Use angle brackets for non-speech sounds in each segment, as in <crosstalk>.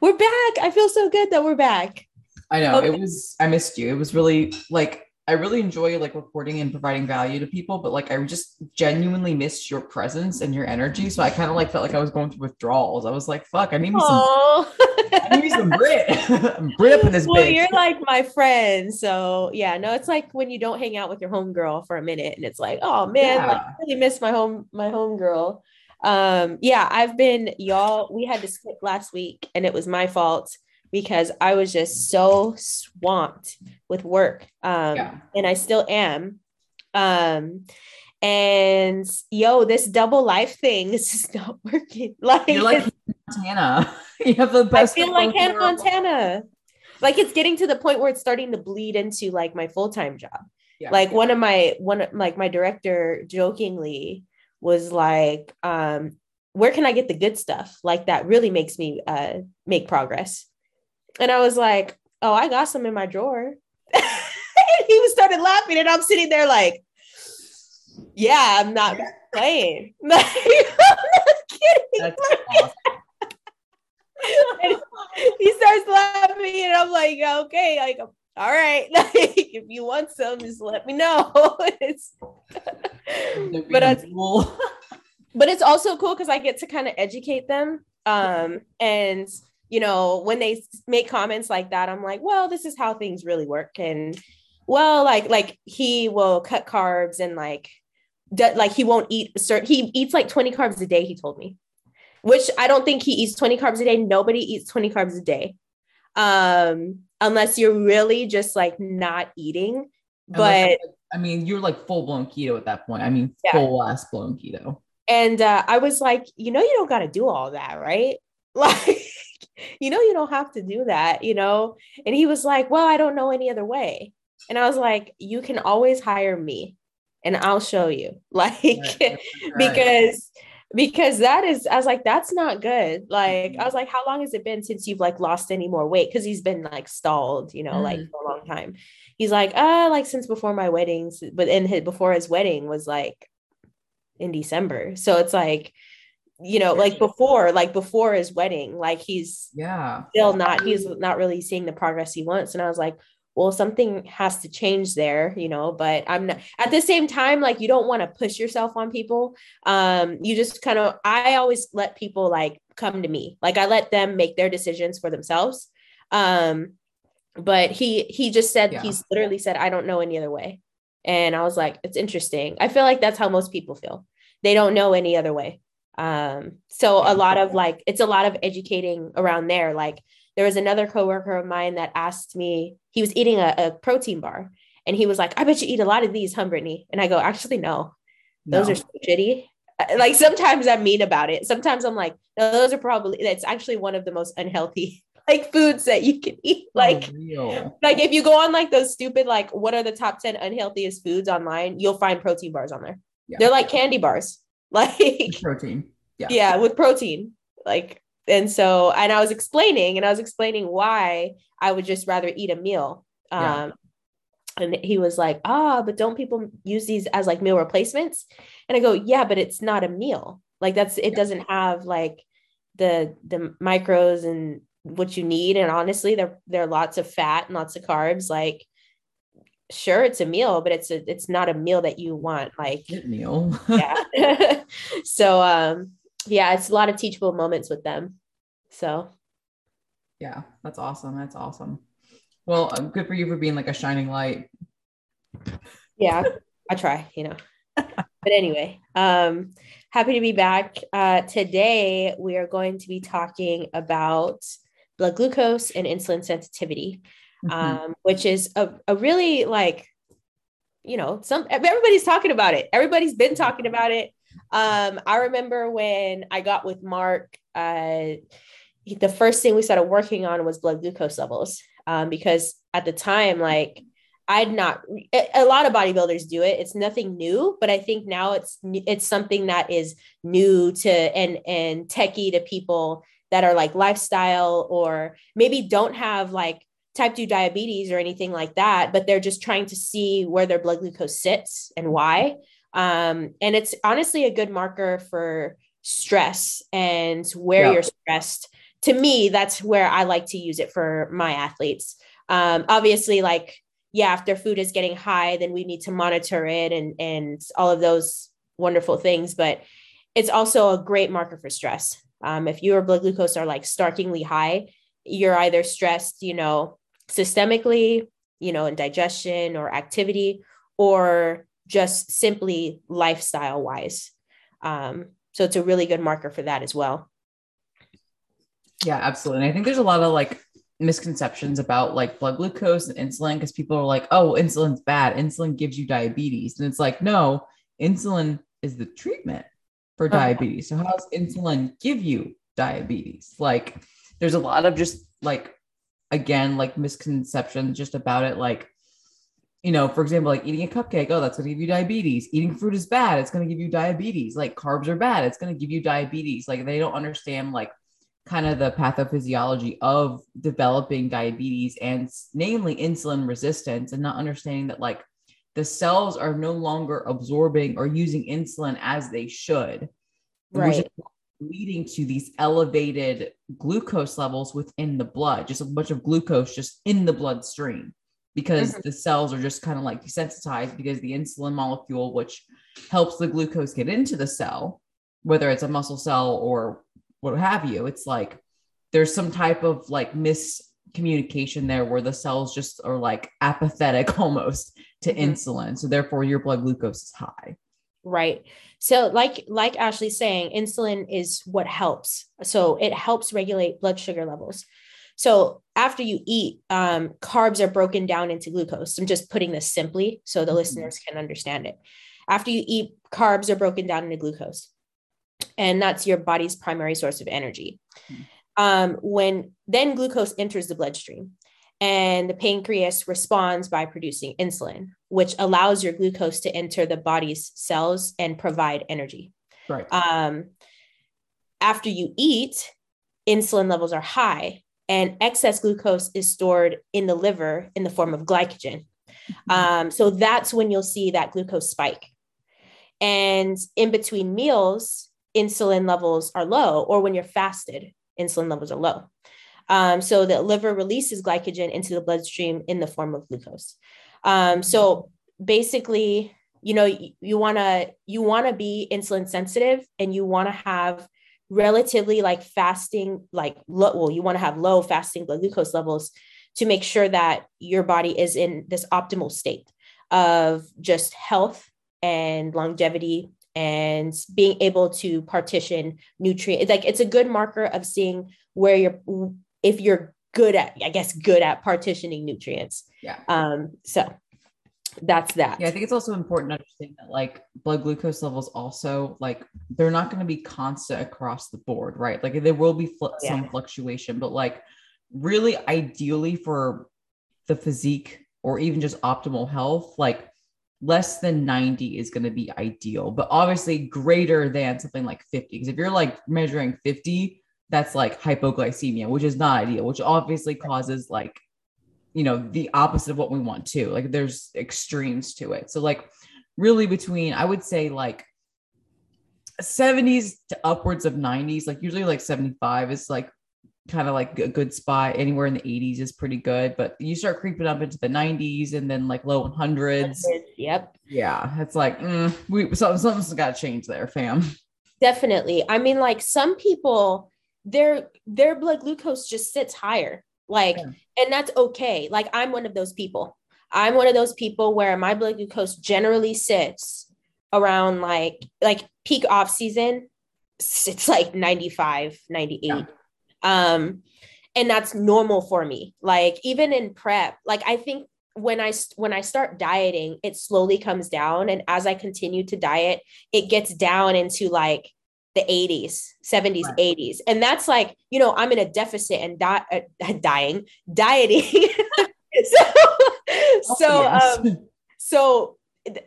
We're back. I feel so good that we're back. I know Okay. it was. I missed you. It was really like I really enjoy like recording and providing value to people, but like I just genuinely missed your presence and your energy. So I kind of like felt like I was going through withdrawals. I was like, "Fuck, I need me some. I need me some Britt. <laughs> I'm Britt up in this well, bitch." you're like my friend. So yeah, no, it's like when you don't hang out with your homegirl for a minute and it's like, oh man, like, I really miss my home, my homegirl. Um, yeah, I've been y'all, we had to skip last week and it was my fault because I was just so swamped with work. Um, Yeah. and I still am. Um, and yo, this double life thing <laughs> is just not working. <laughs> Like, You're like Montana. <laughs> you have the best. I feel like Hannah. Montana. Like it's getting to the point where it's starting to bleed into like my full-time job. Yeah. Like one of my one like my director jokingly was like, um, where can I get the good stuff? Like that really makes me uh make progress. And I was like, oh, I got some in my drawer. and <laughs> he was started laughing, and I'm sitting there like, yeah, I'm not playing. <laughs> Like, I'm not kidding. That's awesome. <laughs> he starts laughing and I'm like, okay, like all right, like <laughs> if you want some, just let me know. <laughs> it's but it's cool. <laughs> but it's also cool because I get to kind of educate them. Um, and you know, when they make comments like that, I'm like, well, this is how things really work. And well, like like he will cut carbs and like d- like he won't eat certain he eats like 20 carbs a day, he told me. Which I don't think he eats 20 carbs a day. Nobody eats 20 carbs a day. Um, unless you're really just like not eating. But I mean, you're like full blown keto at that point. I mean, Yeah. full ass blown keto. And uh, I was like, you know, you don't got to do all that, right? <laughs> Like, you know, you don't have to do that, you know? And he was like, well, I don't know any other way. And I was like, you can always hire me and I'll show you. <laughs> Like, Right. because because that is i was like that's not good. Like i was like how long has it been since you've like lost any more weight? Because he's been like stalled you know like Mm. for a long time. He's like uh like since before my weddings but in his before his wedding was like in december. So it's like you know like before like before his wedding like he's yeah. still not he's not really seeing the progress he wants. And i was like well something has to change there you know but i'm not at the same time like you don't want to push yourself on people. Um you just kind of i always let people like come to me. Like i let them make their decisions for themselves. Um but he he just said Yeah. he's literally said i don't know any other way. And i was like it's interesting. I feel like that's how most people feel. They don't know any other way. Um so a lot of like it's a lot of educating around there like there was another coworker of mine that asked me he was eating a, a protein bar and he was like i bet you eat a lot of these huh brittany and i go actually no those No. are so shitty Uh, like sometimes i'm mean about it sometimes i'm like no those are probably that's actually one of the most unhealthy <laughs> like foods that you can eat like real. like if you go on like those stupid like what are the top 10 unhealthiest foods online you'll find protein bars on there Yeah. they're like candy bars <laughs> like protein. Yeah. yeah with protein like and so and i was explaining and i was explaining why i would just rather eat a meal um Yeah. and he was like ah but don't people use these as like meal replacements and i go yeah but it's not a meal like that's it Yeah. doesn't have like the the micros and what you need and honestly there there are lots of fat and lots of carbs like sure it's a meal but it's a it's not a meal that you want like meal. <laughs> yeah <laughs> so um yeah it's a lot of teachable moments with them so yeah. That's awesome. That's awesome. Well, uh, good for you for being like a shining light. yeah i try you know but anyway um happy to be back uh today we are going to be talking about blood glucose and insulin sensitivity Mhm. um which is a, a really like you know some everybody's talking about it everybody's been talking about it um i remember when i got with mark uh the first thing we started working on was blood glucose levels um because at the time like i'd not a lot of bodybuilders do it it's nothing new but i think now it's it's something that is new to and and techie to people that are like lifestyle or maybe don't have like type 2 diabetes or anything like that, but they're just trying to see where their blood glucose sits and why. Um, and it's honestly a good marker for stress and where Yeah. you're stressed to me, that's where I like to use it for my athletes. Um, obviously, like, yeah, if their food is getting high, then we need to monitor it and and all of those wonderful things. But it's also a great marker for stress. Um, if your blood glucose are like starkingly high, you're either stressed, you know, systemically, you know, in digestion or activity, or just simply lifestyle wise. Um, so it's a really good marker for that as well. Yeah, absolutely. And I think there's a lot of like misconceptions about like blood glucose and insulin because people are like, oh, insulin's bad. Insulin gives you diabetes. And it's like, no, insulin is the treatment for uh-huh. diabetes. So, how does insulin give you diabetes? Like, there's a lot of just like, again, like misconceptions just about it. Like, you know, for example, like eating a cupcake, oh, that's going to give you diabetes. Eating fruit is bad. It's going to give you diabetes. Like, carbs are bad. It's going to give you diabetes. Like, they don't understand, like, kind of the pathophysiology of developing diabetes and namely insulin resistance and not understanding that like the cells are no longer absorbing or using insulin as they should right leading to these elevated glucose levels within the blood just a bunch of glucose just in the bloodstream because mm-hmm. the cells are just kind of like desensitized because the insulin molecule which helps the glucose get into the cell whether it's a muscle cell or what have you. It's like there's some type of like miscommunication there where the cells just are like apathetic <laughs> almost to mm-hmm. insulin. So therefore your blood glucose is high. Right. So like like Ashley's saying, insulin is what helps. So it helps regulate blood sugar levels. So after you eat, um, carbs are broken down into glucose. I'm just putting this simply so the mm-hmm. listeners can understand it. After you eat, carbs are broken down into glucose and that's your body's primary source of energy. Mm. Um, when then glucose enters the bloodstream, and the pancreas responds by producing insulin, which allows your glucose to enter the body's cells and provide energy. Right. Um, after you eat, insulin levels are high, and excess glucose is stored in the liver in the form of glycogen. Um, so that's when you'll see that glucose spike. And in between meals, insulin levels are low, or when you're fasted, insulin levels are low. Um, so the liver releases glycogen into the bloodstream in the form of glucose. Um, so basically, you know, you want to you want to be insulin sensitive, and you want to have relatively like fasting, like low, well, you want to have low fasting blood glucose levels to make sure that your body is in this optimal state of just health and longevity and being able to partition nutrient like it's a good marker of seeing where you're if you're good at i guess good at partitioning nutrients. Yeah. Um so that's that yeah i think it's also important to understand that like blood glucose levels also like they're not going to be constant across the board right like there will be fl- oh, yeah. some fluctuation but like really ideally for the physique or even just optimal health like less than 90 is going to be ideal, but obviously greater than something like 50. Because if you're like measuring 50, that's like hypoglycemia, which is not ideal, which obviously causes like, you know, the opposite of what we want to. Like there's extremes to it. So, like, really between, I would say like 70s to upwards of 90s, like usually like 75 is like kind of like a good spot. Anywhere in the 80s is pretty good, but you start creeping up into the 90s and then like low 100s. Yep. Yeah, it's like mm, we something, something's got to change there, fam. Definitely. I mean, like some people, their their blood glucose just sits higher, like, yeah. and that's okay. Like I'm one of those people. I'm one of those people where my blood glucose generally sits around like like peak off season it's like 95 98 yeah um and that's normal for me like even in prep like i think when i when i start dieting it slowly comes down and as i continue to diet it gets down into like the 80s 70s right. 80s and that's like you know i'm in a deficit and di- uh, <laughs> dying dieting. <laughs> So <laughs> so um so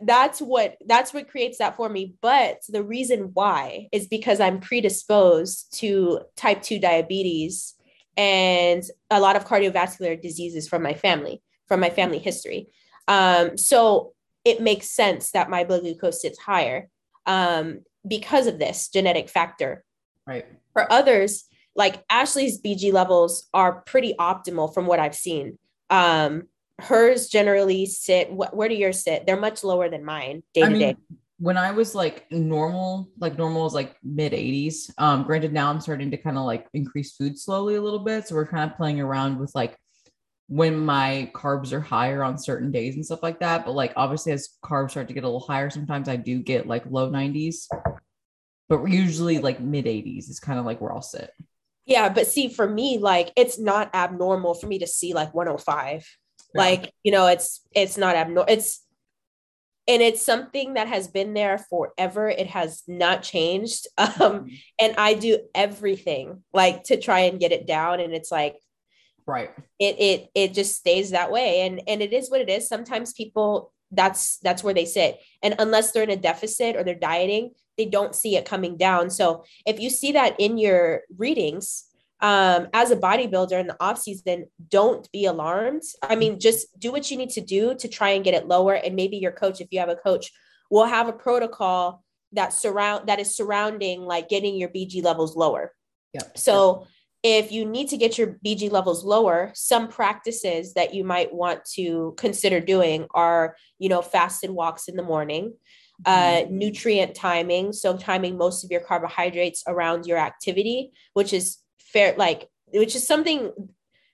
that's what that's what creates that for me. But the reason why is because i'm predisposed to type 2 diabetes and a lot of cardiovascular diseases from my family from my family history. Um, so it makes sense that my blood glucose sits higher. Um, because of this genetic factor right for others like Ashley's BG levels are pretty optimal from what I've seen. Um, hers generally sit. Wh- where do yours sit? They're much lower than mine day to day. when I was like normal, like normal is like mid 80s. Um, granted, now I'm starting to kind of like increase food slowly a little bit. So we're kind of playing around with like when my carbs are higher on certain days and stuff like that. But like obviously, as carbs start to get a little higher, sometimes I do get like low 90s. But we're usually like mid 80s is kind of like where I'll sit. Yeah, but see, for me, like it's not abnormal for me to see like 105. Yeah. Like, you know, it's it's not abnormal. It's and it's something that has been there forever. It has not changed. <laughs> Um, and I do everything like to try and get it down. And it's like Right. it it it just stays that way. And and it is what it is. Sometimes people that's that's where they sit. And unless they're in a deficit or they're dieting, they don't see it coming down. So if you see that in your readings, um, as a bodybuilder in the off season, don't be alarmed. I mean, just do what you need to do to try and get it lower. And maybe your coach, if you have a coach, will have a protocol that surround that is surrounding like getting your BG levels lower. Yeah. So if you need to get your BG levels lower, some practices that you might want to consider doing are, you know, fasted walks in the morning, uh, nutrient timing. So timing most of your carbohydrates around your activity, which is fair, like, which is something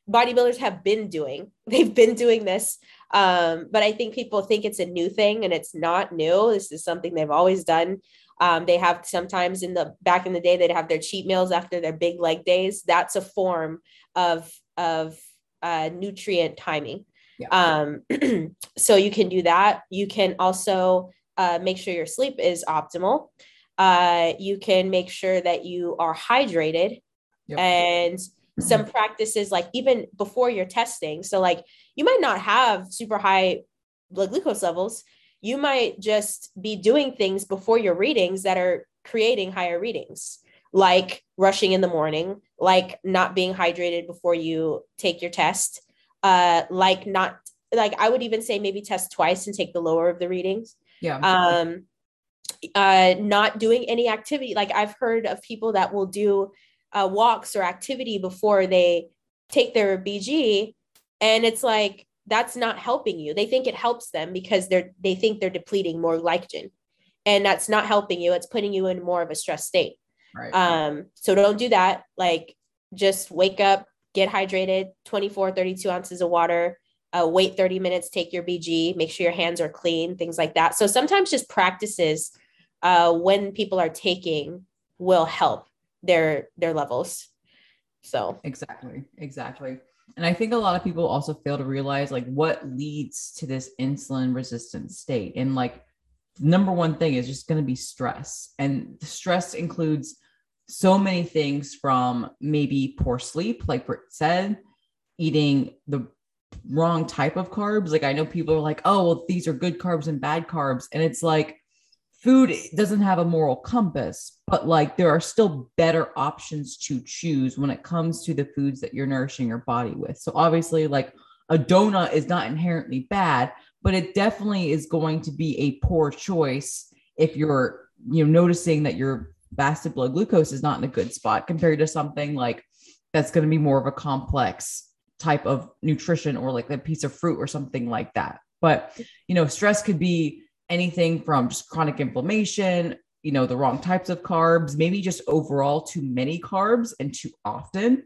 bodybuilders have been doing. <laughs> They've been doing this. Um, but I think people think it's a new thing and it's not new. This is something they've always done. Um, they have sometimes in the back in the day, they'd have their cheat meals after their big leg days. That's a form of, of uh, nutrient timing. Yeah. Um, <clears throat> so you can do that. You can also uh, make sure your sleep is optimal. Uh, you can make sure that you are hydrated Yep. and some practices like even before you're testing. So like you might not have super high blood glucose levels. You might just be doing things before your readings that are creating higher readings, like rushing in the morning, like not being hydrated before you take your test, uh, like not like I would even say maybe test twice and take the lower of the readings Yeah. um uh not doing any activity like i've heard of people that will do uh, walks or activity before they take their bg and it's like that's not helping you. They think it helps them because they're they think they're depleting more glycogen. And that's not helping you. It's putting you in more of a stress state. Right. um so don't do that. Like just wake up get hydrated 24 32 ounces of water uh, wait 30 minutes take your bg make sure your hands are clean things like that. So sometimes just practices uh, when people are taking will help their their levels. So. Exactly. Exactly. And I think a lot of people also fail to realize like what leads to this insulin resistant state. And like number one thing is just going to be stress. And the stress includes so many things from maybe poor sleep, like Britt said, eating the wrong type of carbs. Like I know people are like, oh, well, these are good carbs and bad carbs. And it's like food doesn't have a moral compass, but like there are still better options to choose when it comes to the foods that you're nourishing your body with. So obviously, like a donut is not inherently bad, but it definitely is going to be a poor choice if you're, you know, noticing that your fasted blood glucose is not in a good spot compared to something like that's going to be more of a complex type of nutrition or like a piece of fruit or something like that. But, you know, stress could be anything from just chronic inflammation, you know, the wrong types of carbs, maybe just overall too many carbs and too often.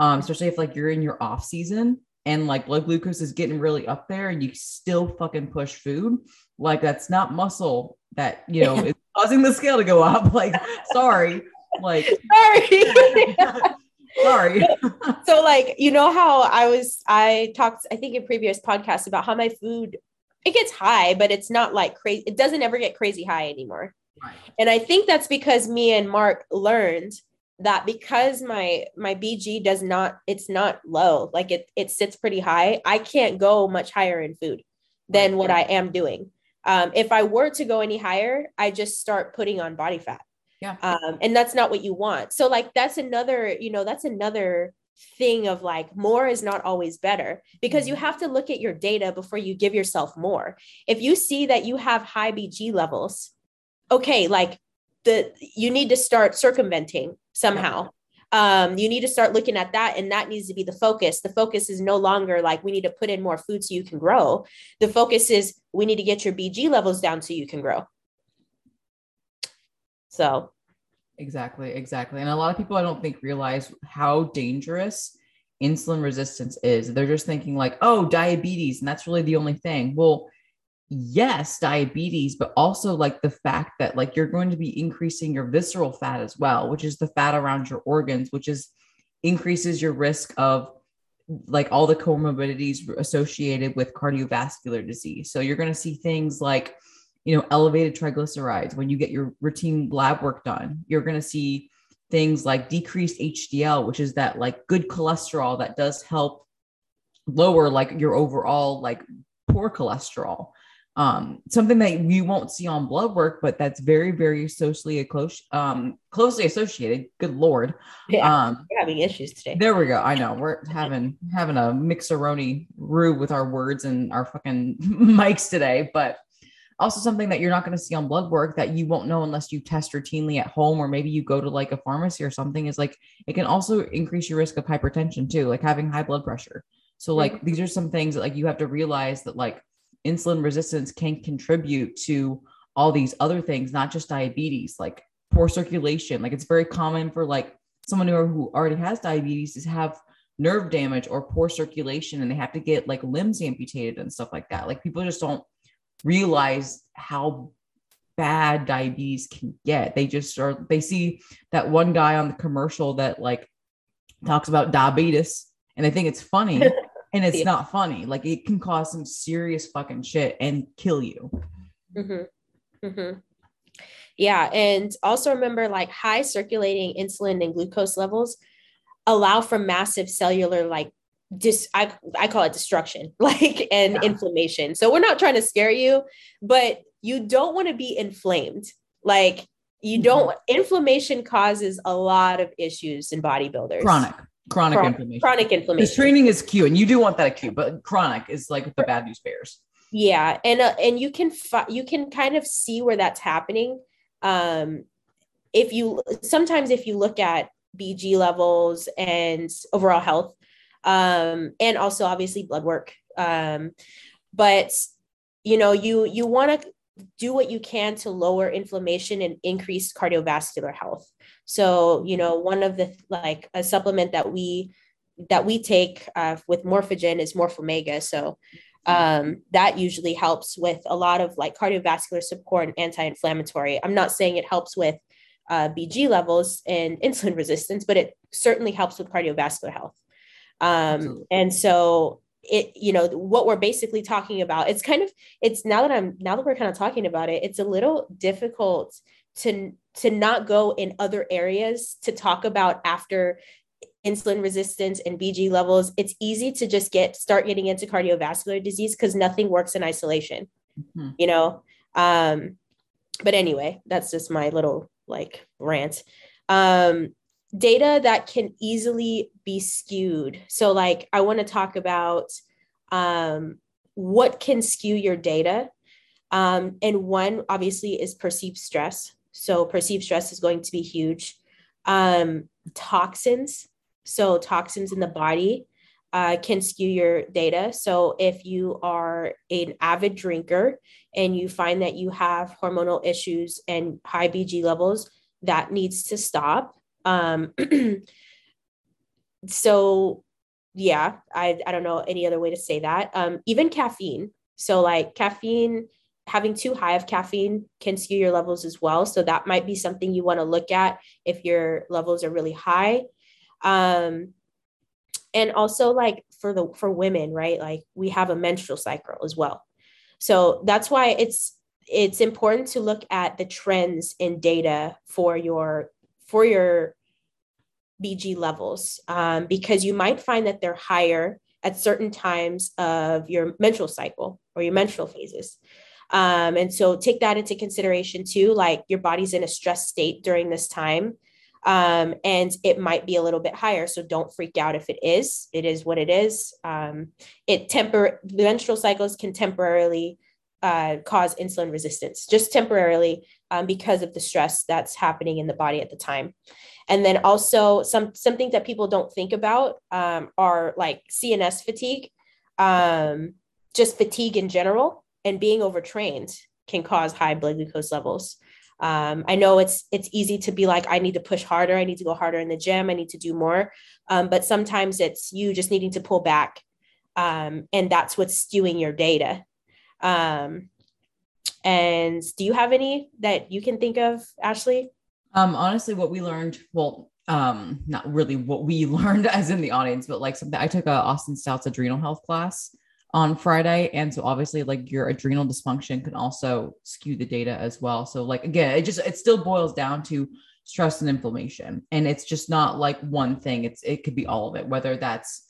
Um, especially if like you're in your off season and like blood glucose is getting really up there and you still fucking push food, like that's not muscle that you know is causing the scale to go up. <laughs> Like, sorry, like <laughs> sorry <laughs> sorry. so like you know how i was i talked i think in previous podcasts about how my food it gets high but it's not like crazy it doesn't ever get crazy high anymore Right. and i think that's because me and mark learned that because my my bg does not it's not low like it it sits pretty high i can't go much higher in food than Right. what i am doing um, if i were to go any higher i just start putting on body fat Yeah. um, and that's not what you want so like that's another you know that's another thing of like more is not always better because you have to look at your data before you give yourself more. If you see that you have high bg levels okay like the you need to start circumventing somehow. Um, you need to start looking at that and that needs to be the focus. The focus is no longer like we need to put in more food so you can grow. The focus is we need to get your bg levels down so you can grow. So exactly exactly and a lot of people i don't think realize how dangerous insulin resistance is. They're just thinking like oh diabetes and that's really the only thing. Well yes diabetes but also like the fact that like you're going to be increasing your visceral fat as well which is the fat around your organs which is increases your risk of like all the comorbidities associated with cardiovascular disease. So you're going to see things like you know elevated triglycerides when you get your routine lab work done you're going to see things like decreased hdl which is that like good cholesterol that does help lower like your overall like poor cholesterol um, something that you won't see on blood work, but that's very, very socially close, um, closely associated. Good lord, yeah, um, we're having issues today. There we go. I know we're having having a mixeroni rue with our words and our fucking <laughs> mics today, but also something that you're not going to see on blood work that you won't know unless you test routinely at home or maybe you go to like a pharmacy or something is like it can also increase your risk of hypertension too like having high blood pressure so like mm-hmm. these are some things that like you have to realize that like insulin resistance can contribute to all these other things, not just diabetes, like poor circulation. Like it's very common for like someone who, who already has diabetes to have nerve damage or poor circulation and they have to get like limbs amputated and stuff like that. Like people just don't realize how bad diabetes can get. They just are they see that one guy on the commercial that like talks about diabetes and they think it's funny <laughs> and it's yeah. not funny. Like it can cause some serious fucking shit and kill you. Mm-hmm. Mm-hmm. Yeah, and also remember like high circulating insulin and glucose levels allow for massive cellular like dis I, I call it destruction <laughs> like and yeah. inflammation. So we're not trying to scare you, but you don't want to be inflamed. Like you don't mm-hmm. inflammation causes a lot of issues in bodybuilders. Chronic chronic Chron- inflammation. Chronic inflammation. Because training is cute, and you do want that acute, but chronic is like the bad news bears. Yeah, and uh, and you can fi- you can kind of see where that's happening. Um, if you sometimes if you look at BG levels and overall health, um, and also obviously blood work, um, but you know you you want to do what you can to lower inflammation and increase cardiovascular health. So you know one of the like a supplement that we that we take uh, with morphogen is morphomega. So um, that usually helps with a lot of like cardiovascular support and anti-inflammatory. I'm not saying it helps with uh, bg levels and <laughs> insulin resistance but it certainly helps with cardiovascular health um, and so it you know what we're basically talking about it's kind of it's now that i'm now that we're kind of talking about it it's a little difficult to to not go in other areas to talk about after insulin resistance and bg levels. It's easy to just get start getting into cardiovascular disease because nothing works in isolation mm-hmm. you know? Um but anyway that's just my little like rant. Um data that can easily be skewed. So, like, I want to talk about um, what can skew your data. Um, and one, obviously, is perceived stress. So, perceived stress is going to be huge. Um, toxins. So, toxins in the body uh, can skew your data. So, if you are an avid drinker and you find that you have hormonal issues and high BG levels, that needs to stop. Um, <clears throat> so yeah, I, I don't know any other way to say that. Um, even caffeine. So like caffeine, having too high of caffeine can skew your levels as well. So that might be something you want to look at if your levels are really high. Um, and also like for the for women, right? Like we have a menstrual cycle as well. So that's why it's it's important to look at the trends in data for your for your BG levels um, because you might find that they're higher at certain times of your menstrual cycle or your menstrual phases. Um, and so take that into consideration too. Like your body's in a stress state during this time. Um, and it might be a little bit higher. So don't freak out if it is. It is what it is. Um, it temper the menstrual cycles can temporarily uh, cause insulin resistance just temporarily um, because of the stress that's happening in the body at the time. And then also some something that people don't think about um, are like CNS fatigue, um, just fatigue in general, and being overtrained can cause high blood glucose levels. Um, I know it's it's easy to be like, I need to push harder, I need to go harder in the gym, I need to do more. Um, but sometimes it's you just needing to pull back, um, and that's what's skewing your data. Um, and do you have any that you can think of, Ashley? Um, honestly, what we learned, well, um, not really what we <laughs> learned as in the audience, but like something I took a Austin Stout's adrenal health class on Friday. And so obviously like your adrenal dysfunction can also skew the data as well. So like again, it just it still boils down to stress and inflammation. And it's just not like one thing. It's it could be all of it, whether that's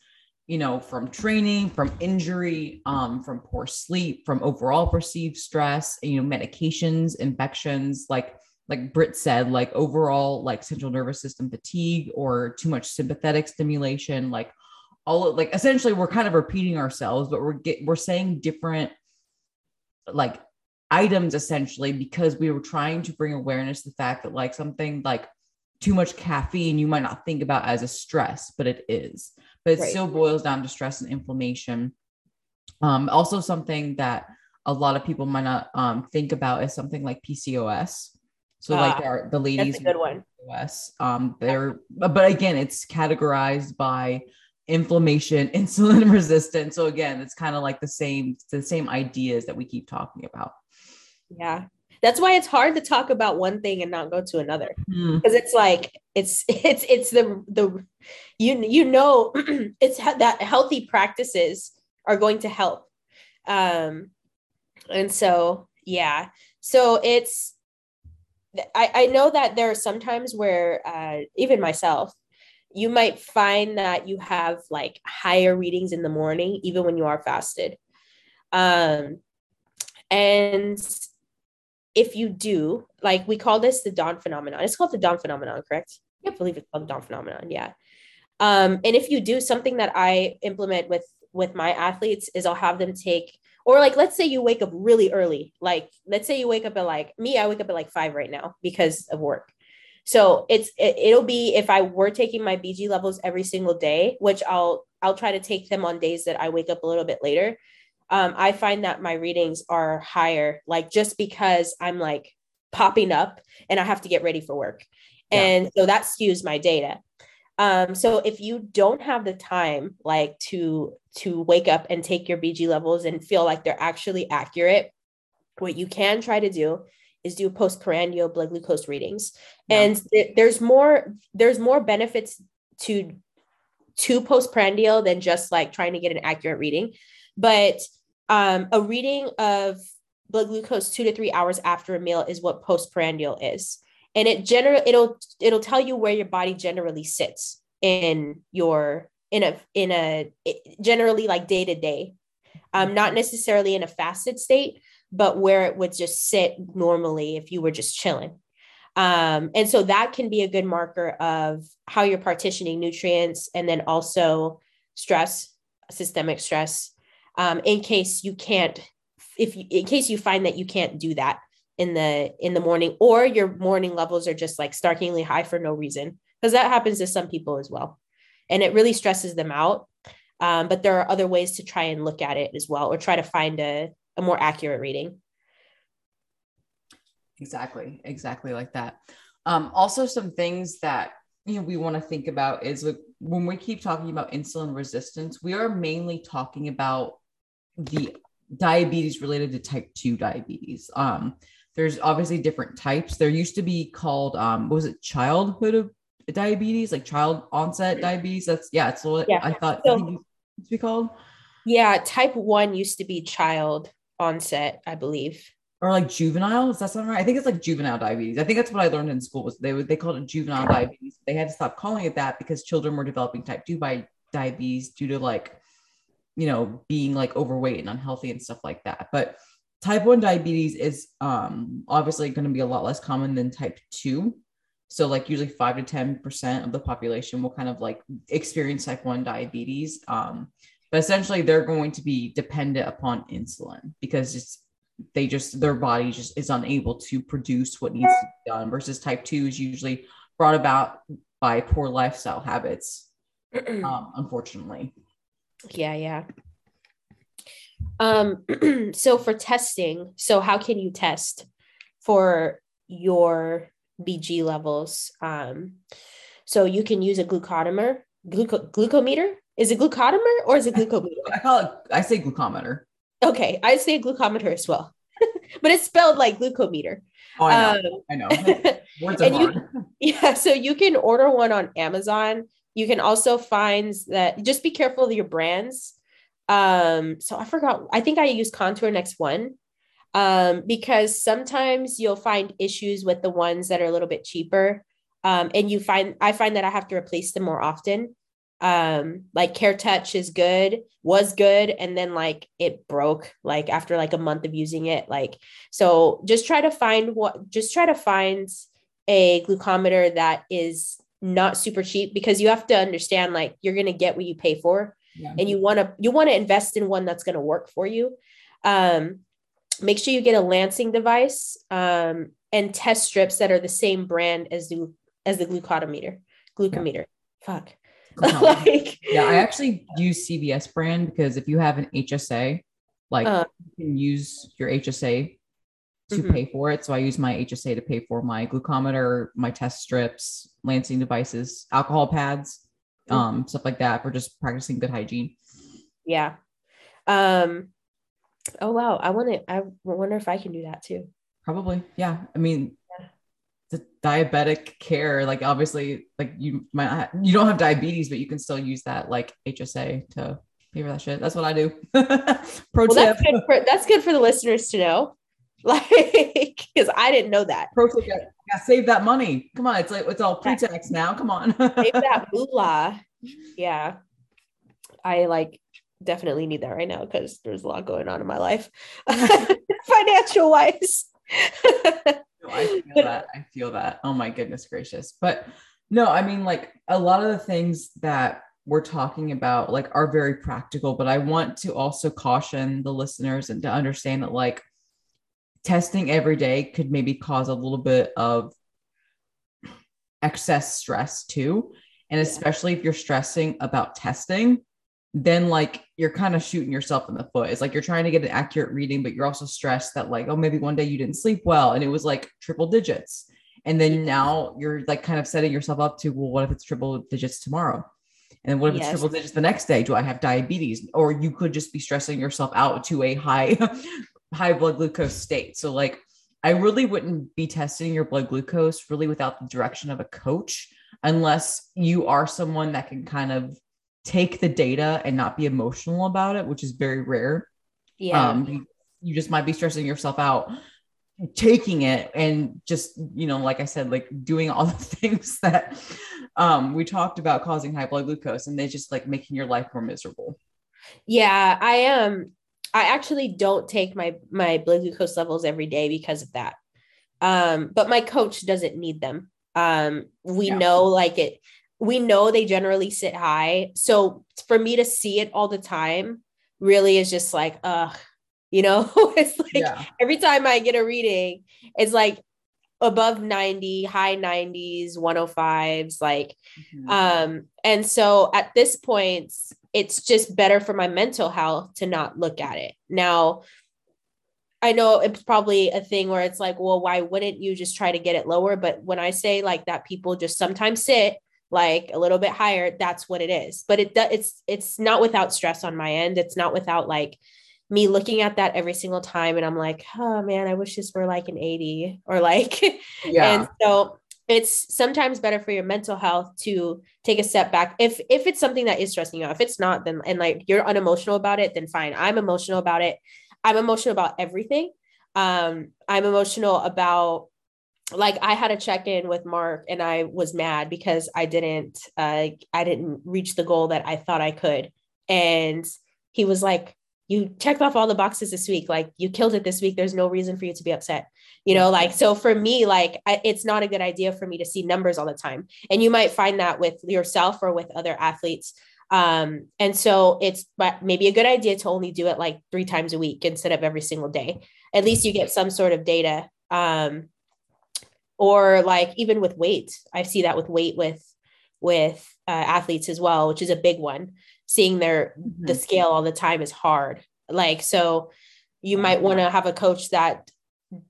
you know from training from injury um, from poor sleep from overall perceived stress you know medications infections like like Britt said, like overall like central nervous system fatigue or too much sympathetic stimulation, like all like essentially we're kind of repeating ourselves, but we're get we're saying different like items essentially because we were trying to bring awareness to the fact that like something like too much caffeine you might not think about as a stress, but it is. But it right. still boils down to stress and inflammation. Um, also something that a lot of people might not um, think about is something like PCOS so like ah, our, the ladies good one. US, um, they're but again, it's categorized by inflammation, <laughs> insulin resistance. So again, it's kind of like the same the same ideas that we keep talking about. Yeah. That's why it's hard to talk about one thing and not go to another. Because hmm. mm. it's like it's <laughs> it's it's the the you you know <clears throat> it's that healthy practices are going to help. Um and so yeah. So it's I, I know that there are some times where uh, even myself, you might find that you have like higher readings in the morning, even when you are fasted. Um, and if you do, like we call this the dawn phenomenon. It's called the dawn phenomenon, correct? Yep. I believe it's called the dawn phenomenon. Yeah. Um, and if you do something that I implement with with my athletes is I'll have them take or like let's say you wake up really early like let's say you wake up at like me i wake up at like five right now because of work so it's it, it'll be if i were taking my bg levels every single day which i'll i'll try to take them on days that i wake up a little bit later um, i find that my readings are higher like just because i'm like popping up and i have to get ready for work yeah. and so that skews my data um, so if you don't have the time like to to wake up and take your BG levels and feel like they're actually accurate, what you can try to do is do postprandial blood glucose readings. Yeah. And th- there's more there's more benefits to to postprandial than just like trying to get an accurate reading. But um, a reading of blood glucose two to three hours after a meal is what postprandial is. And it generally it'll it'll tell you where your body generally sits in your in a in a generally like day to day. Um not necessarily in a fasted state but where it would just sit normally if you were just chilling. Um and so that can be a good marker of how you're partitioning nutrients and then also stress systemic stress um in case you can't if you, in case you find that you can't do that in the in the morning or your morning levels are just like starkingly high for no reason because that happens to some people as well. And it really stresses them out. Um, but there are other ways to try and look at it as well or try to find a, a more accurate reading. Exactly exactly like that. Um, also some things that you know we want to think about is like when we keep talking about insulin resistance we are mainly talking about the diabetes related to type 2 diabetes um there's obviously different types. There used to be called um was it childhood of diabetes, like child onset diabetes? That's yeah, it's what yeah. I thought so, it to be called. Yeah, type one used to be child onset, I believe. Or like juvenile, is that something right? I think it's like juvenile diabetes. I think that's what I learned in school was they would they called it juvenile diabetes. They had to stop calling it that because children were developing type two by diabetes due to like, you know, being like overweight and unhealthy and stuff like that. But type 1 diabetes is um, obviously going to be a lot less common than type 2 so like usually 5 to 10% of the population will kind of like experience type 1 diabetes. Um, but essentially they're going to be dependent upon insulin because it's they just their body just is unable to produce what needs to be done versus type 2 is usually brought about by poor lifestyle habits <clears throat> um, unfortunately yeah yeah. Um <clears throat> so for testing so how can you test for your bg levels? Um so you can use a glucometer gluco- glucometer? Is it glucometer or is it glucometer? I call it i say glucometer. Okay i say glucometer as well <laughs> but it's spelled like glucometer. Oh, i know. Um, i know. <laughs> Words are. You, <laughs> yeah so you can order one on amazon you can also find that just be careful of your brands um, so I forgot, I think I use Contour Next One um, because sometimes you'll find issues with the ones that are a little bit cheaper. Um, and you find, I find that I have to replace them more often. Um, like Care Touch is good, was good, and then like it broke like after like a month of using it. Like, so just try to find what, just try to find a glucometer that is not super cheap because you have to understand like you're going to get what you pay for yeah. and you want to you want to invest in one that's going to work for you um, make sure you get a lancing device um, and test strips that are the same brand as the as the glucometer glucometer yeah. fuck <laughs> like yeah i actually use cvs brand because if you have an hsa like uh, you can use your hsa to mm-hmm. pay for it so i use my hsa to pay for my glucometer my test strips lancing devices alcohol pads Mm-hmm. um, stuff like that for just practicing good hygiene. Yeah. Um, oh wow, I want to. I wonder if I can do that too. Probably, yeah. I mean, yeah. the diabetic care, like obviously, like you might not, you don't have diabetes, but you can still use that like HSA to pay for that shit. That's what I do. <laughs> Pro well, tip. That's good, for, that's good for the listeners to know. <laughs> Like, because I didn't know that. Yeah, save that money. Come on, it's like it's all pre-tax now. Come on, save that <laughs> moolah. Yeah, I like definitely need that right now because there's a lot going on in my life, <laughs> financial wise. no, I feel that. I feel that. Oh my goodness gracious! But no, I mean, like a lot of the things that we're talking about like are very practical but i want to also caution the listeners and to understand that like testing every day could maybe cause a little bit of excess stress too. And especially if you're stressing about testing, then like you're kind of shooting yourself in the foot. It's like you're trying to get an accurate reading, but you're also stressed that like, oh, maybe one day you didn't sleep well and it was like triple digits. And then now you're like kind of setting yourself up to, well, what if it's triple digits tomorrow? And what if yes. it's triple digits the next day? Do I have diabetes? Or you could just be stressing yourself out to a high <laughs> high blood glucose state. So like I really wouldn't be testing your blood glucose really without the direction of a coach unless you are someone that can kind of take the data and not be emotional about it, which is very rare. Yeah. Um, you, just might be stressing yourself out taking it and just you know like i said like doing all <laughs> the things that um we talked about causing high blood glucose and they just like making your life more miserable yeah i am um, I actually don't take my my blood glucose levels every day because of that. Um, but my coach doesn't need them. Um, we yeah. know like it, we know they generally sit high. So for me to see it all the time really is just like, uh, you know, <laughs> it's like yeah. every time I get a reading, it's like above 90 high 90s 105s like mm-hmm. um and so at this point it's just better for my mental health to not look at it. Now, I know it's probably a thing where it's like, well, why wouldn't you just try to get it lower? But when I say like that, people just sometimes sit like a little bit higher. That's what it is. But it it's it's not without stress on my end. It's not without like me looking at that every single time, and I'm like, oh man, I wish this were like an 80 or like, <laughs> yeah. and so it's sometimes better for your mental health to take a step back. If if it's something that is stressing you out if it's not then and like you're unemotional about it then fine. I'm emotional about it. I'm emotional about everything. Um i'm emotional about like i had a check-in with mark and i was mad because i didn't uh i didn't reach the goal that i thought i could. And he was like you checked off all the boxes this week like you killed it this week there's no reason for you to be upset you know like so for me like I, it's not a good idea for me to see numbers all the time and you might find that with yourself or with other athletes Um, and so it's but maybe a good idea to only do it like three times a week instead of every single day. At least you get some sort of data. Um, or like even with weight, I see that with weight with with uh, athletes as well, which is a big one. Seeing their mm-hmm. the scale all the time is hard. Like so, you might want to have a coach that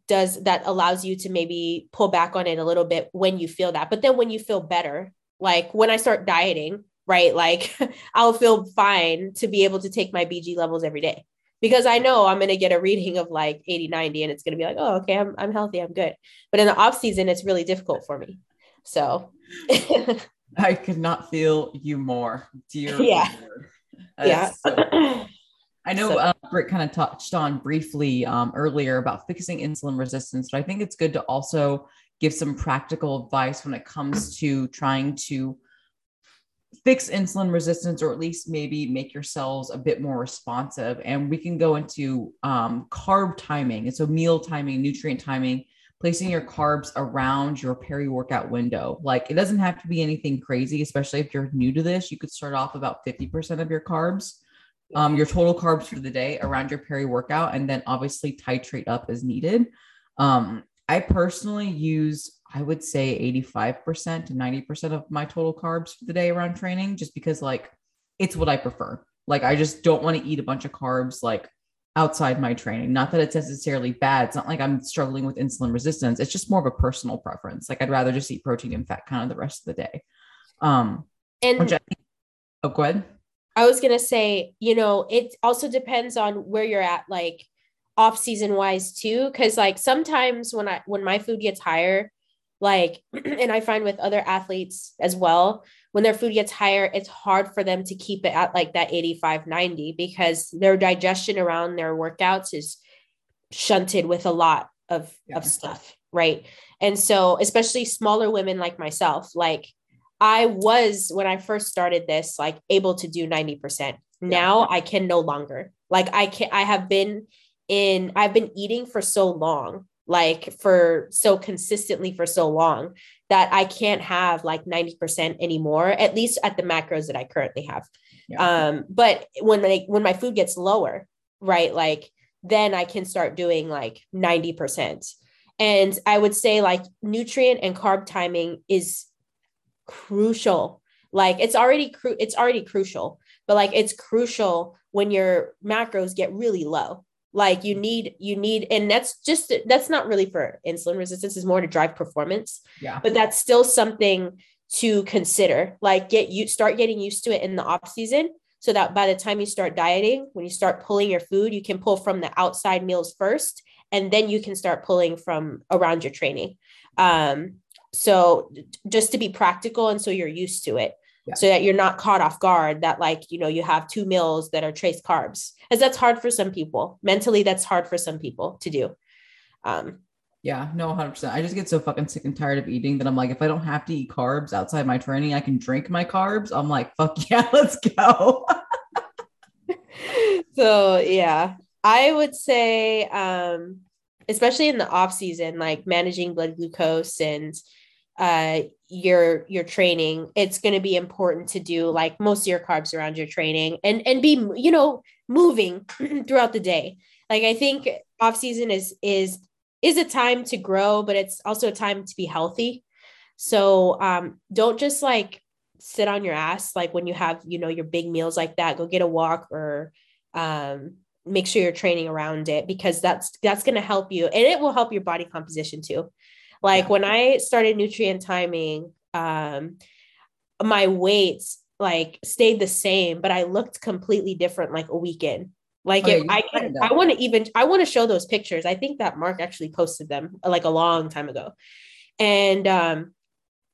does that allows you to maybe pull back on it a little bit when you feel that. But then when you feel better, like when I start dieting, right? Like <laughs> I'll feel fine to be able to take my BG levels every day because I know I'm going to get a reading of like 80, 90 and it's going to be like, oh, okay, I'm, I'm healthy. I'm good. But in the off season, it's really difficult for me. So <laughs> I could not feel you more, dear. Yeah. Yeah. So- I know so, uh, Britt kind of touched on briefly um, earlier about fixing insulin resistance, but I think it's good to also give some practical advice when it comes to trying to fix insulin resistance or at least maybe make your cells a bit more responsive. And we can go into um, carb timing. And so meal timing, nutrient timing, placing your carbs around your peri workout window. Like it doesn't have to be anything crazy, especially if you're new to this. You could start off about 50% of your carbs um, your total carbs for the day around your peri workout, and then obviously titrate up as needed. Um, I personally use, I would say 85% to 90% of my total carbs for the day around training, just because like it's what I prefer. Like I just don't want to eat a bunch of carbs like outside my training. Not that it's necessarily bad. It's not like I'm struggling with insulin resistance. It's just more of a personal preference. Like I'd rather just eat protein and fat kind of the rest of the day. Um, and which I think, oh, go ahead. I was gonna say, you know, it also depends on where you're at, like off season wise too. Cause like sometimes when I when my food gets higher, like <clears throat> and I find with other athletes as well, when their food gets higher, it's hard for them to keep it at like that 85, 90 because their digestion around their workouts is shunted with a lot of, yeah. of stuff. Right. And so especially smaller women like myself, like I was when I first started this like able to do 90%. Now yeah. I can no longer. Like I can I have been in I've been eating for so long, like for so consistently for so long that I can't have like 90% anymore, at least at the macros that I currently have. Yeah. Um, but when like when my food gets lower, right? Like then I can start doing like 90%. And I would say like nutrient and carb timing is crucial like it's already cru- it's already crucial but like it's crucial when your macros get really low like you need you need and that's just that's not really for insulin resistance is more to drive performance. Yeah. But that's still something to consider like get you start getting used to it in the off season so that by the time you start dieting when you start pulling your food you can pull from the outside meals first and then you can start pulling from around your training. Um so just to be practical and so you're used to it yeah. so that you're not caught off guard that like you know you have two meals that are trace carbs as that's hard for some people. Mentally that's hard for some people to do. Um yeah no 100% i just get so fucking sick and tired of eating that i'm like if i don't have to eat carbs outside my training i can drink my carbs. I'm like fuck <laughs> yeah let's go. <laughs> So yeah i would say um especially in the off season like managing blood glucose and uh your your training it's going to be important to do like most of your carbs around your training and and be you know moving <clears throat> throughout the day. Like i think off season is is is a time to grow but it's also a time to be healthy. So um don't just like sit on your ass like when you have you know your big meals like that go get a walk or um make sure you're training around it because that's that's going to help you and it will help your body composition too like when I started nutrient timing, um, my weights like stayed the same, but I looked completely different like a weekend. Like oh, if yeah, I can, I want to even I want to show those pictures. I think that Mark actually posted them like a long time ago. And um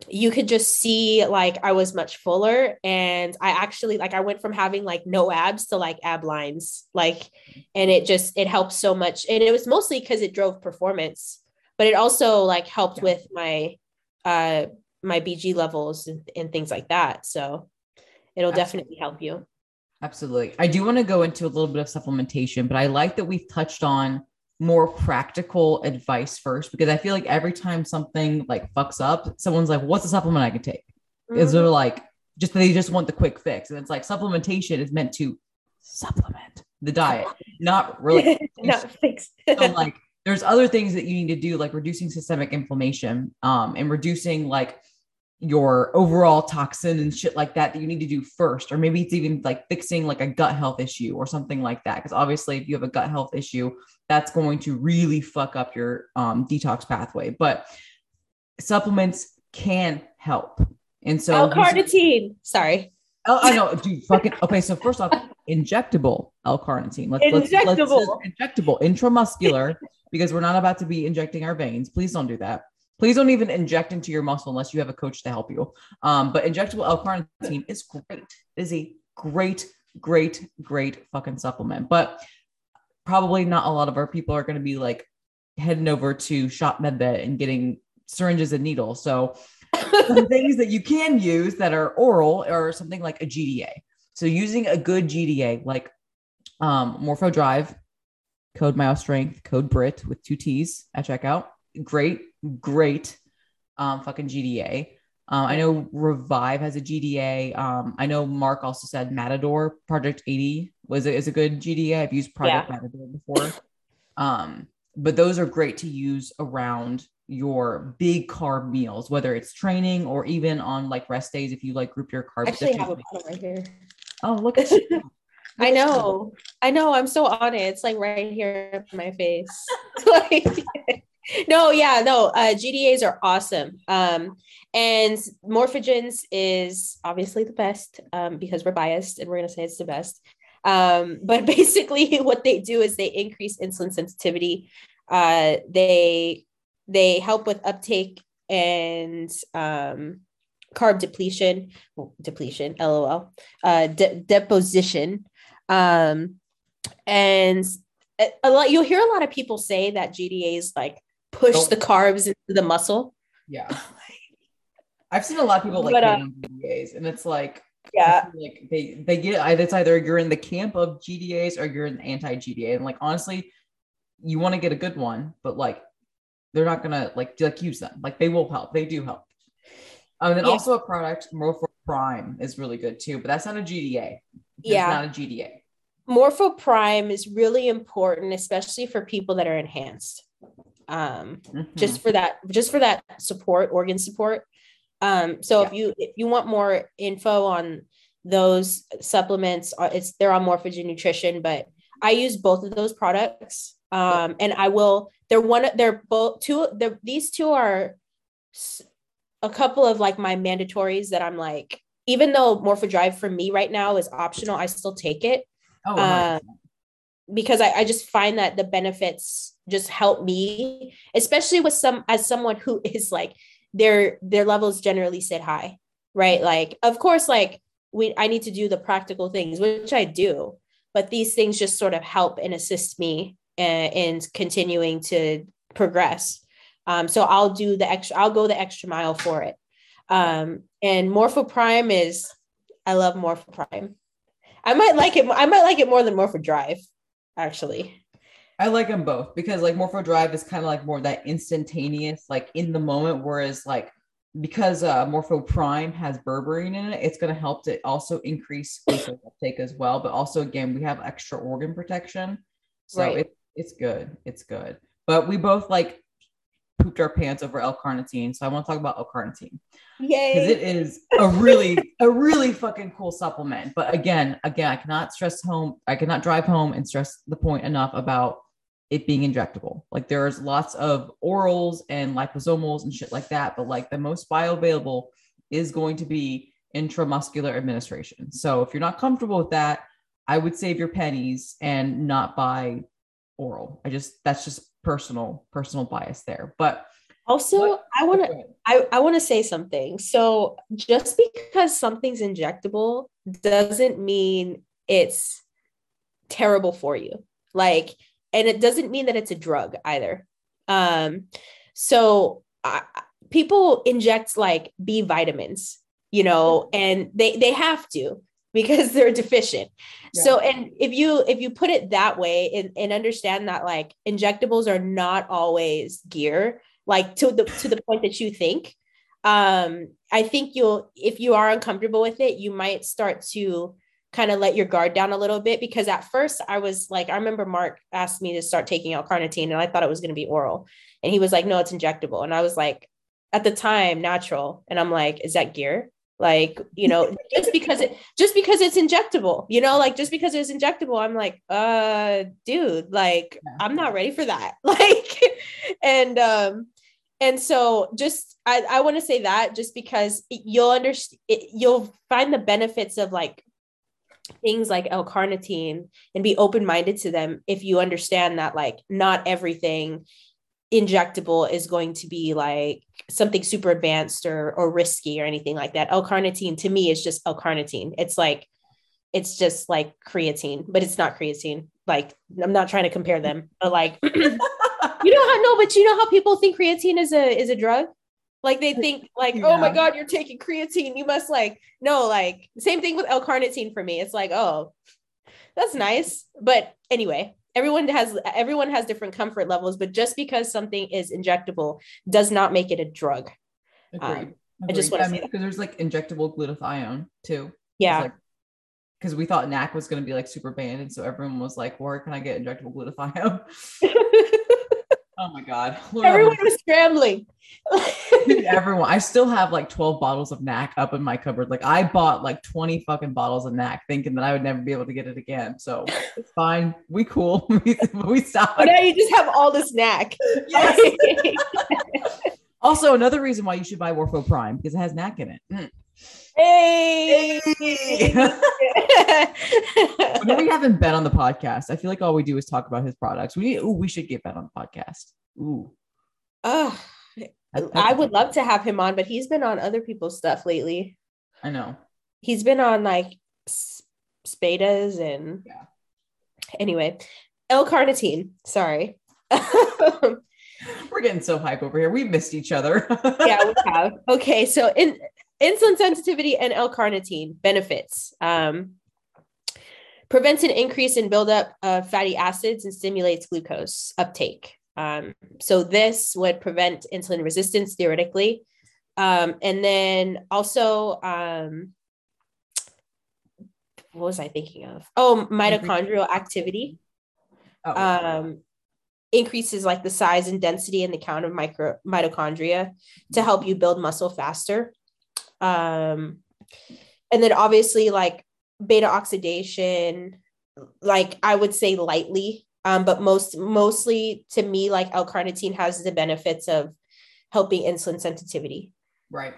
you could just see like I was much fuller and I actually like I went from having like no abs to like ab lines like and it just it helped so much and it was mostly because it drove performance but it also like helped yeah. with my uh my bg levels and, and things like that so it'll Absolutely. definitely help you Absolutely. I do want to go into a little bit of supplementation, but I like that we've touched on more practical advice first because I feel like every time something like fucks up, someone's like, What's a supplement I can take? Mm-hmm. Is there like, just they just want the quick fix. And it's like supplementation is meant to supplement the diet, not really <laughs> not fix. so like there's other things that you need to do, like reducing systemic inflammation, um, and reducing like your overall toxin and shit like that that you need to do first or maybe it's even like fixing like a gut health issue or something like that because obviously if you have a gut health issue that's going to really fuck up your um, detox pathway but supplements can help and so L-carnitine. Sorry. Oh, I know, dude. Fucking okay. So first off, injectable L-carnitine. Let's, injectable. Let's, injectable, intramuscular, because we're not about to be injecting our veins. Please don't do that. Please don't even inject into your muscle unless you have a coach to help you. Um, but injectable L-carnitine is great. It is a great, great, great fucking supplement. But probably not a lot of our people are going to be like heading over to Shop MedBed and getting syringes and needles. So some <laughs> things that you can use that are oral or something like a GDA. So using a good GDA like um, Morpho Drive, code Mile MyoStrength, code Britt with two T's at checkout. Great, great um, fucking GDA. Um, I know Revive has a GDA. Um, I know Mark also said Matador Project 80 was a, is a good GDA. I've used Project yeah. Matador before. Um, but those are great to use around your big carb meals, whether it's training or even on like rest days if you like group your carbs. Actually, I have a bottle right here. Oh, look at you. <laughs> I know. I know. I'm so on it. It's like right here in my face. <laughs> like, <laughs> no, yeah, no. Uh, GDAs are awesome. Um, and Morphogens is obviously the best um, because we're biased and we're going to say it's the best. Um, <laughs> but basically, what they do is they increase insulin sensitivity. Uh, they they help with uptake and um, carb depletion, well, depletion, lol, uh, de- deposition. Um, and a lot, you'll hear a lot of people say that GDAs like push oh. the carbs into the muscle. Yeah. <laughs> I've seen a lot of people like but, uh, GDAs, and it's like, yeah, like they they get it's either you're in the camp of GDAs or you're an anti GDA, and like honestly, you want to get a good one, but like they're not gonna like like use them. Like they will help. They do help. Um, and then yeah. also a product Morpho Prime is really good too, but that's not a GDA. It's yeah, not a GDA. Morpho Prime is really important, especially for people that are enhanced. Um, mm-hmm. just for that, just for that support, organ support. Um, so yeah. if you if you want more info on those supplements, uh, it's they're on Morphogen Nutrition, but I use both of those products. Um, and I will they're one they're both two they're, these two are a couple of like my mandatories that i'm like even though morpho drive for me right now is optional i still take it oh, uh, because I, I just find that the benefits just help me especially with some as someone who <laughs> is like their their levels generally sit high right like of course like we i need to do the practical things which i do but these things just sort of help and assist me in continuing to progress. Um, so I'll do the extra, I'll go the extra mile for it. Um, and Morpho Prime is, I love Morpho Prime. I might like it. I might like it more than Morpho Drive, actually. I like them both because like Morpho Drive is kind of like more that instantaneous, like in the moment, whereas like because uh, Morpho Prime has berberine in it, it's going to help to also increase glucose uptake as well. But also, again, we have extra organ protection, so right. it, it's good. It's good. But we both like pooped our pants over L-carnitine. So I want to talk about L-carnitine. Yay. Because it is a really, a really fucking cool supplement. But again, again, I cannot stress home, I cannot drive home and stress the point enough about it being injectable. Like there's lots of orals and liposomals and shit like that. But like the most bioavailable is going to be intramuscular administration. So if you're not comfortable with that, I would save your pennies and not buy oral. I just that's just personal personal bias there. But also what, I want to I, I want to say something. So just because something's injectable doesn't mean it's terrible for you. Like and it doesn't mean that it's a drug either. Um so I, people inject like B vitamins, you know, and they they have to because <laughs> they're deficient. Yeah. So and if you if you put it that way and, and understand that like injectables are not always gear, like to the to the point that you think, um i think you'll if you are uncomfortable with it you might start to kind of let your guard down a little bit because at first I was like, I remember Mark asked me to start taking L-carnitine and I thought it was going to be oral. And he was like, no, it's injectable. And I was like, at the time, natural. And I'm like, is that gear? Like, you know, just because it just because it's injectable, you know, like just because it's injectable, I'm like, uh, dude, like yeah. I'm not ready for that. <laughs> Like, and um, and so just I, I want to say that just because you'll understand you'll find the benefits of like things like L-carnitine and be open-minded to them if you understand that like not everything injectable is going to be like something super advanced or or risky or anything like that. L-carnitine to me is just L-carnitine. It's like it's just like creatine, but it's not creatine. Like I'm not trying to compare them, but like <clears throat> you know how no, but you know how people think creatine is a is a drug? Like they think like, yeah. oh my God, you're taking creatine. You must like, no, like same thing with L-carnitine for me. It's like, oh, that's nice. But anyway, everyone has everyone has different comfort levels, but just because something is injectable does not make it a drug. Agreed. Um, I just want to say because there's like injectable glutathione too. Yeah. because we thought NAC was going to be like super banned, and so everyone was like, "Where can I get injectable glutathione?" <laughs> Oh my god. <laughs> Lord Everyone was scrambling. <laughs> Everyone. I still have like 12 bottles of NAC up in my cupboard. Like I bought like 20 fucking bottles of NAC thinking that I would never be able to get it again. So it's fine. We cool. <laughs> we, we stopped. But now you just have all this NAC. Yes. Also, another reason why you should buy Morpho Prime because it has NAC in it. Mm. Hey. when we haven't Ben on the podcast, I feel like all we do is talk about his products. We ooh, we should get Ben on the podcast. Ooh. Oh, I would love to have him on, but he's been on other people's stuff lately. I know. He's been on like spadas and yeah. Anyway, L-carnitine. Sorry. <laughs> <laughs> <laughs> We're getting so hype over here. We missed each other. <laughs> yeah, we have. Okay, so in insulin sensitivity and L-carnitine benefits. Um, prevents an increase in buildup of fatty acids and stimulates glucose uptake. Um, so this would prevent insulin resistance theoretically. Um, and then also, um, what was I thinking of? Oh, mitochondrial activity. Oh. Increases like the size and density and the count of micro mitochondria to help you build muscle faster. Um, and then obviously like beta oxidation, like I would say lightly, um, but most mostly to me, like L-carnitine has the benefits of helping insulin sensitivity. Right.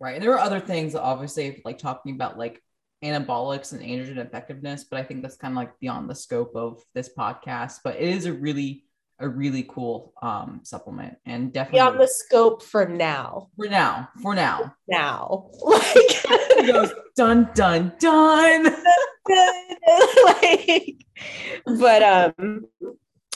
Right. And there are other things obviously like talking about like anabolics and androgen effectiveness, but I think that's kind of like beyond the scope of this podcast. But it is a really a really cool um supplement and definitely beyond the scope for now. For now, for now. Now. <laughs> Like goes dun dun dun. <laughs> <laughs> like but um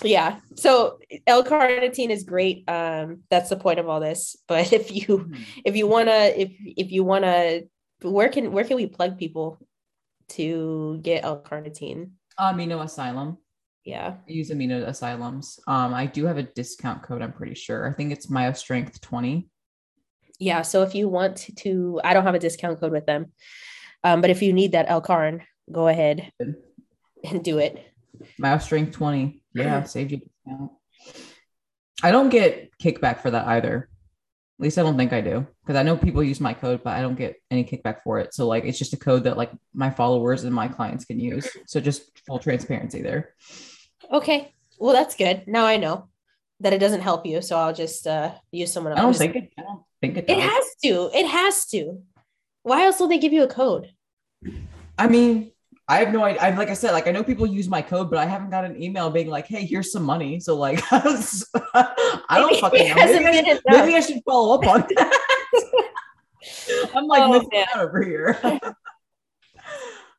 yeah so l-carnitine is great um that's the point of all this but if you mm-hmm. if you want to if if you want to where can where can we plug people to get l-carnitine amino asylum yeah. I use amino asylums. Um i do have a discount code i'm pretty sure. I think it's myo strength 20 yeah so if you want to i don't have a discount code with them. Um but if you need that l-carn go ahead and do it. Myo strength 20 yeah <clears throat> save you discount. I don't get kickback for that either at least I don't think I do because I know people use my code, but I don't get any kickback for it. So like it's just a code that like my followers and my clients can use. So just full transparency there. Okay. Well, that's good. Now I know that it doesn't help you, so I'll just uh, use someone else. I don't think it. I don't think it. Does. It has to. It has to. Why else will they give you a code? I mean, I have no idea. I like I said, like I know people use my code, but I haven't got an email being like, "Hey, here's some money." So like, <laughs> I don't maybe fucking know. Maybe, maybe, I should follow up on that. <laughs> I'm like oh, missing out over here. <laughs>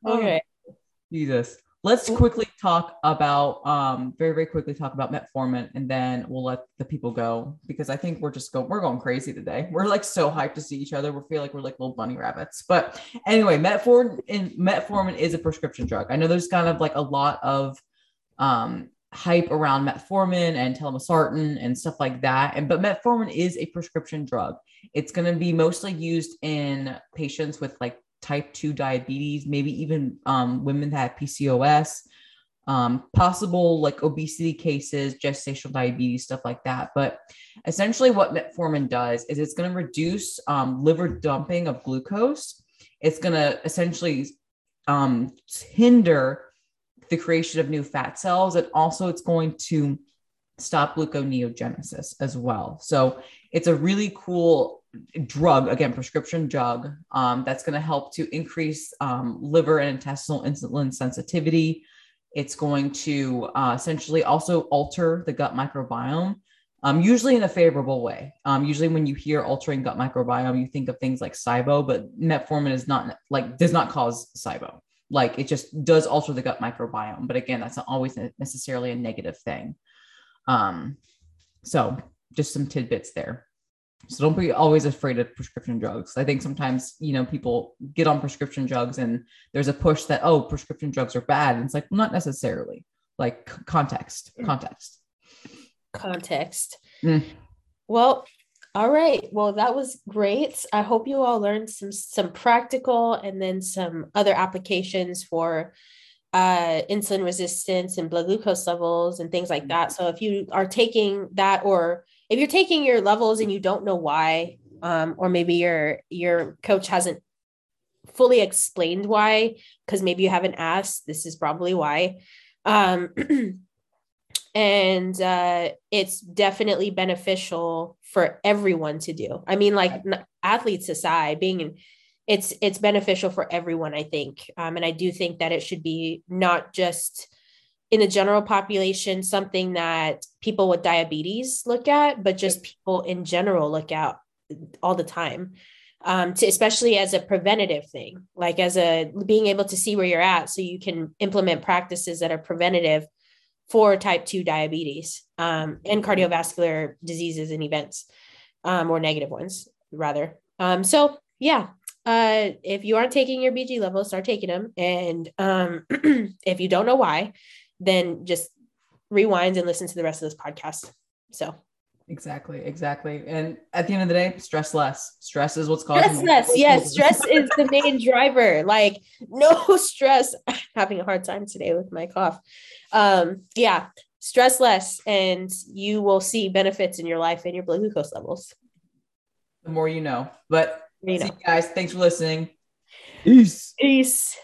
Oh, okay. Oh, Jesus let's quickly talk about um very very quickly talk about metformin and then we'll let the people go because i think we're just going we're going crazy today we're like so hyped to see each other we feel like we're like little bunny rabbits but anyway metformin and metformin is a prescription drug i know there's kind of like a lot of um hype around metformin and telmisartan and stuff like that. And but metformin is a prescription drug. It's going to be mostly used in patients with like type 2 diabetes, maybe even um, women that have PCOS, um, possible like obesity cases, gestational diabetes, stuff like that. But essentially, what metformin does is it's going to reduce um, liver dumping of glucose. It's going to essentially um, hinder the creation of new fat cells, and also it's going to stop gluconeogenesis as well. So it's a really cool drug, again, prescription drug um, that's going to help to increase um, liver and intestinal insulin sensitivity. It's going to uh, essentially also alter the gut microbiome, um, usually in a favorable way. Um, usually, when you hear altering gut microbiome, you think of things like SIBO, but metformin is not like does not cause SIBO. Like it just does alter the gut microbiome, but again, that's not always necessarily a negative thing. Um, so just some tidbits there. So don't be always afraid of prescription drugs. I think sometimes, you know, people get on prescription drugs and there's a push that, oh, prescription drugs are bad. And it's like, well, not necessarily. Like context, mm. context. Context. Mm. Well, all right. Well, that was great. I hope you all learned some some practical and then some other applications for uh, insulin resistance and blood glucose levels and things like that. So if you are taking that, or if you're taking your levels and you don't know why, um, or maybe your your coach hasn't fully explained why, because maybe you haven't asked, this is probably why. Um, <clears throat> and uh, it's definitely beneficial for everyone to do. I mean, like athletes aside, being it's it's beneficial for everyone i think um, and i do think that it should be not just in the general population something that people with diabetes look at but just people in general look at all the time um, to especially as a preventative thing like as a being able to see where you're at so you can implement practices that are preventative for type 2 diabetes um, and cardiovascular diseases and events um, or negative ones rather. Um, so yeah uh, if you aren't taking your BG levels, start taking them. And um, <clears throat> if you don't know why, then just rewind and listen to the rest of this podcast. So exactly, exactly. And at the end of the day, stress less. Stress is what's causing stress less. Yes, stress is the <laughs> main driver. Like no <laughs> stress. I'm having a hard time today with my cough. Um, yeah, stress less, and you will see benefits in your life and your blood glucose levels. The more you know, but you know. See you guys. Thanks for listening. Peace. Peace.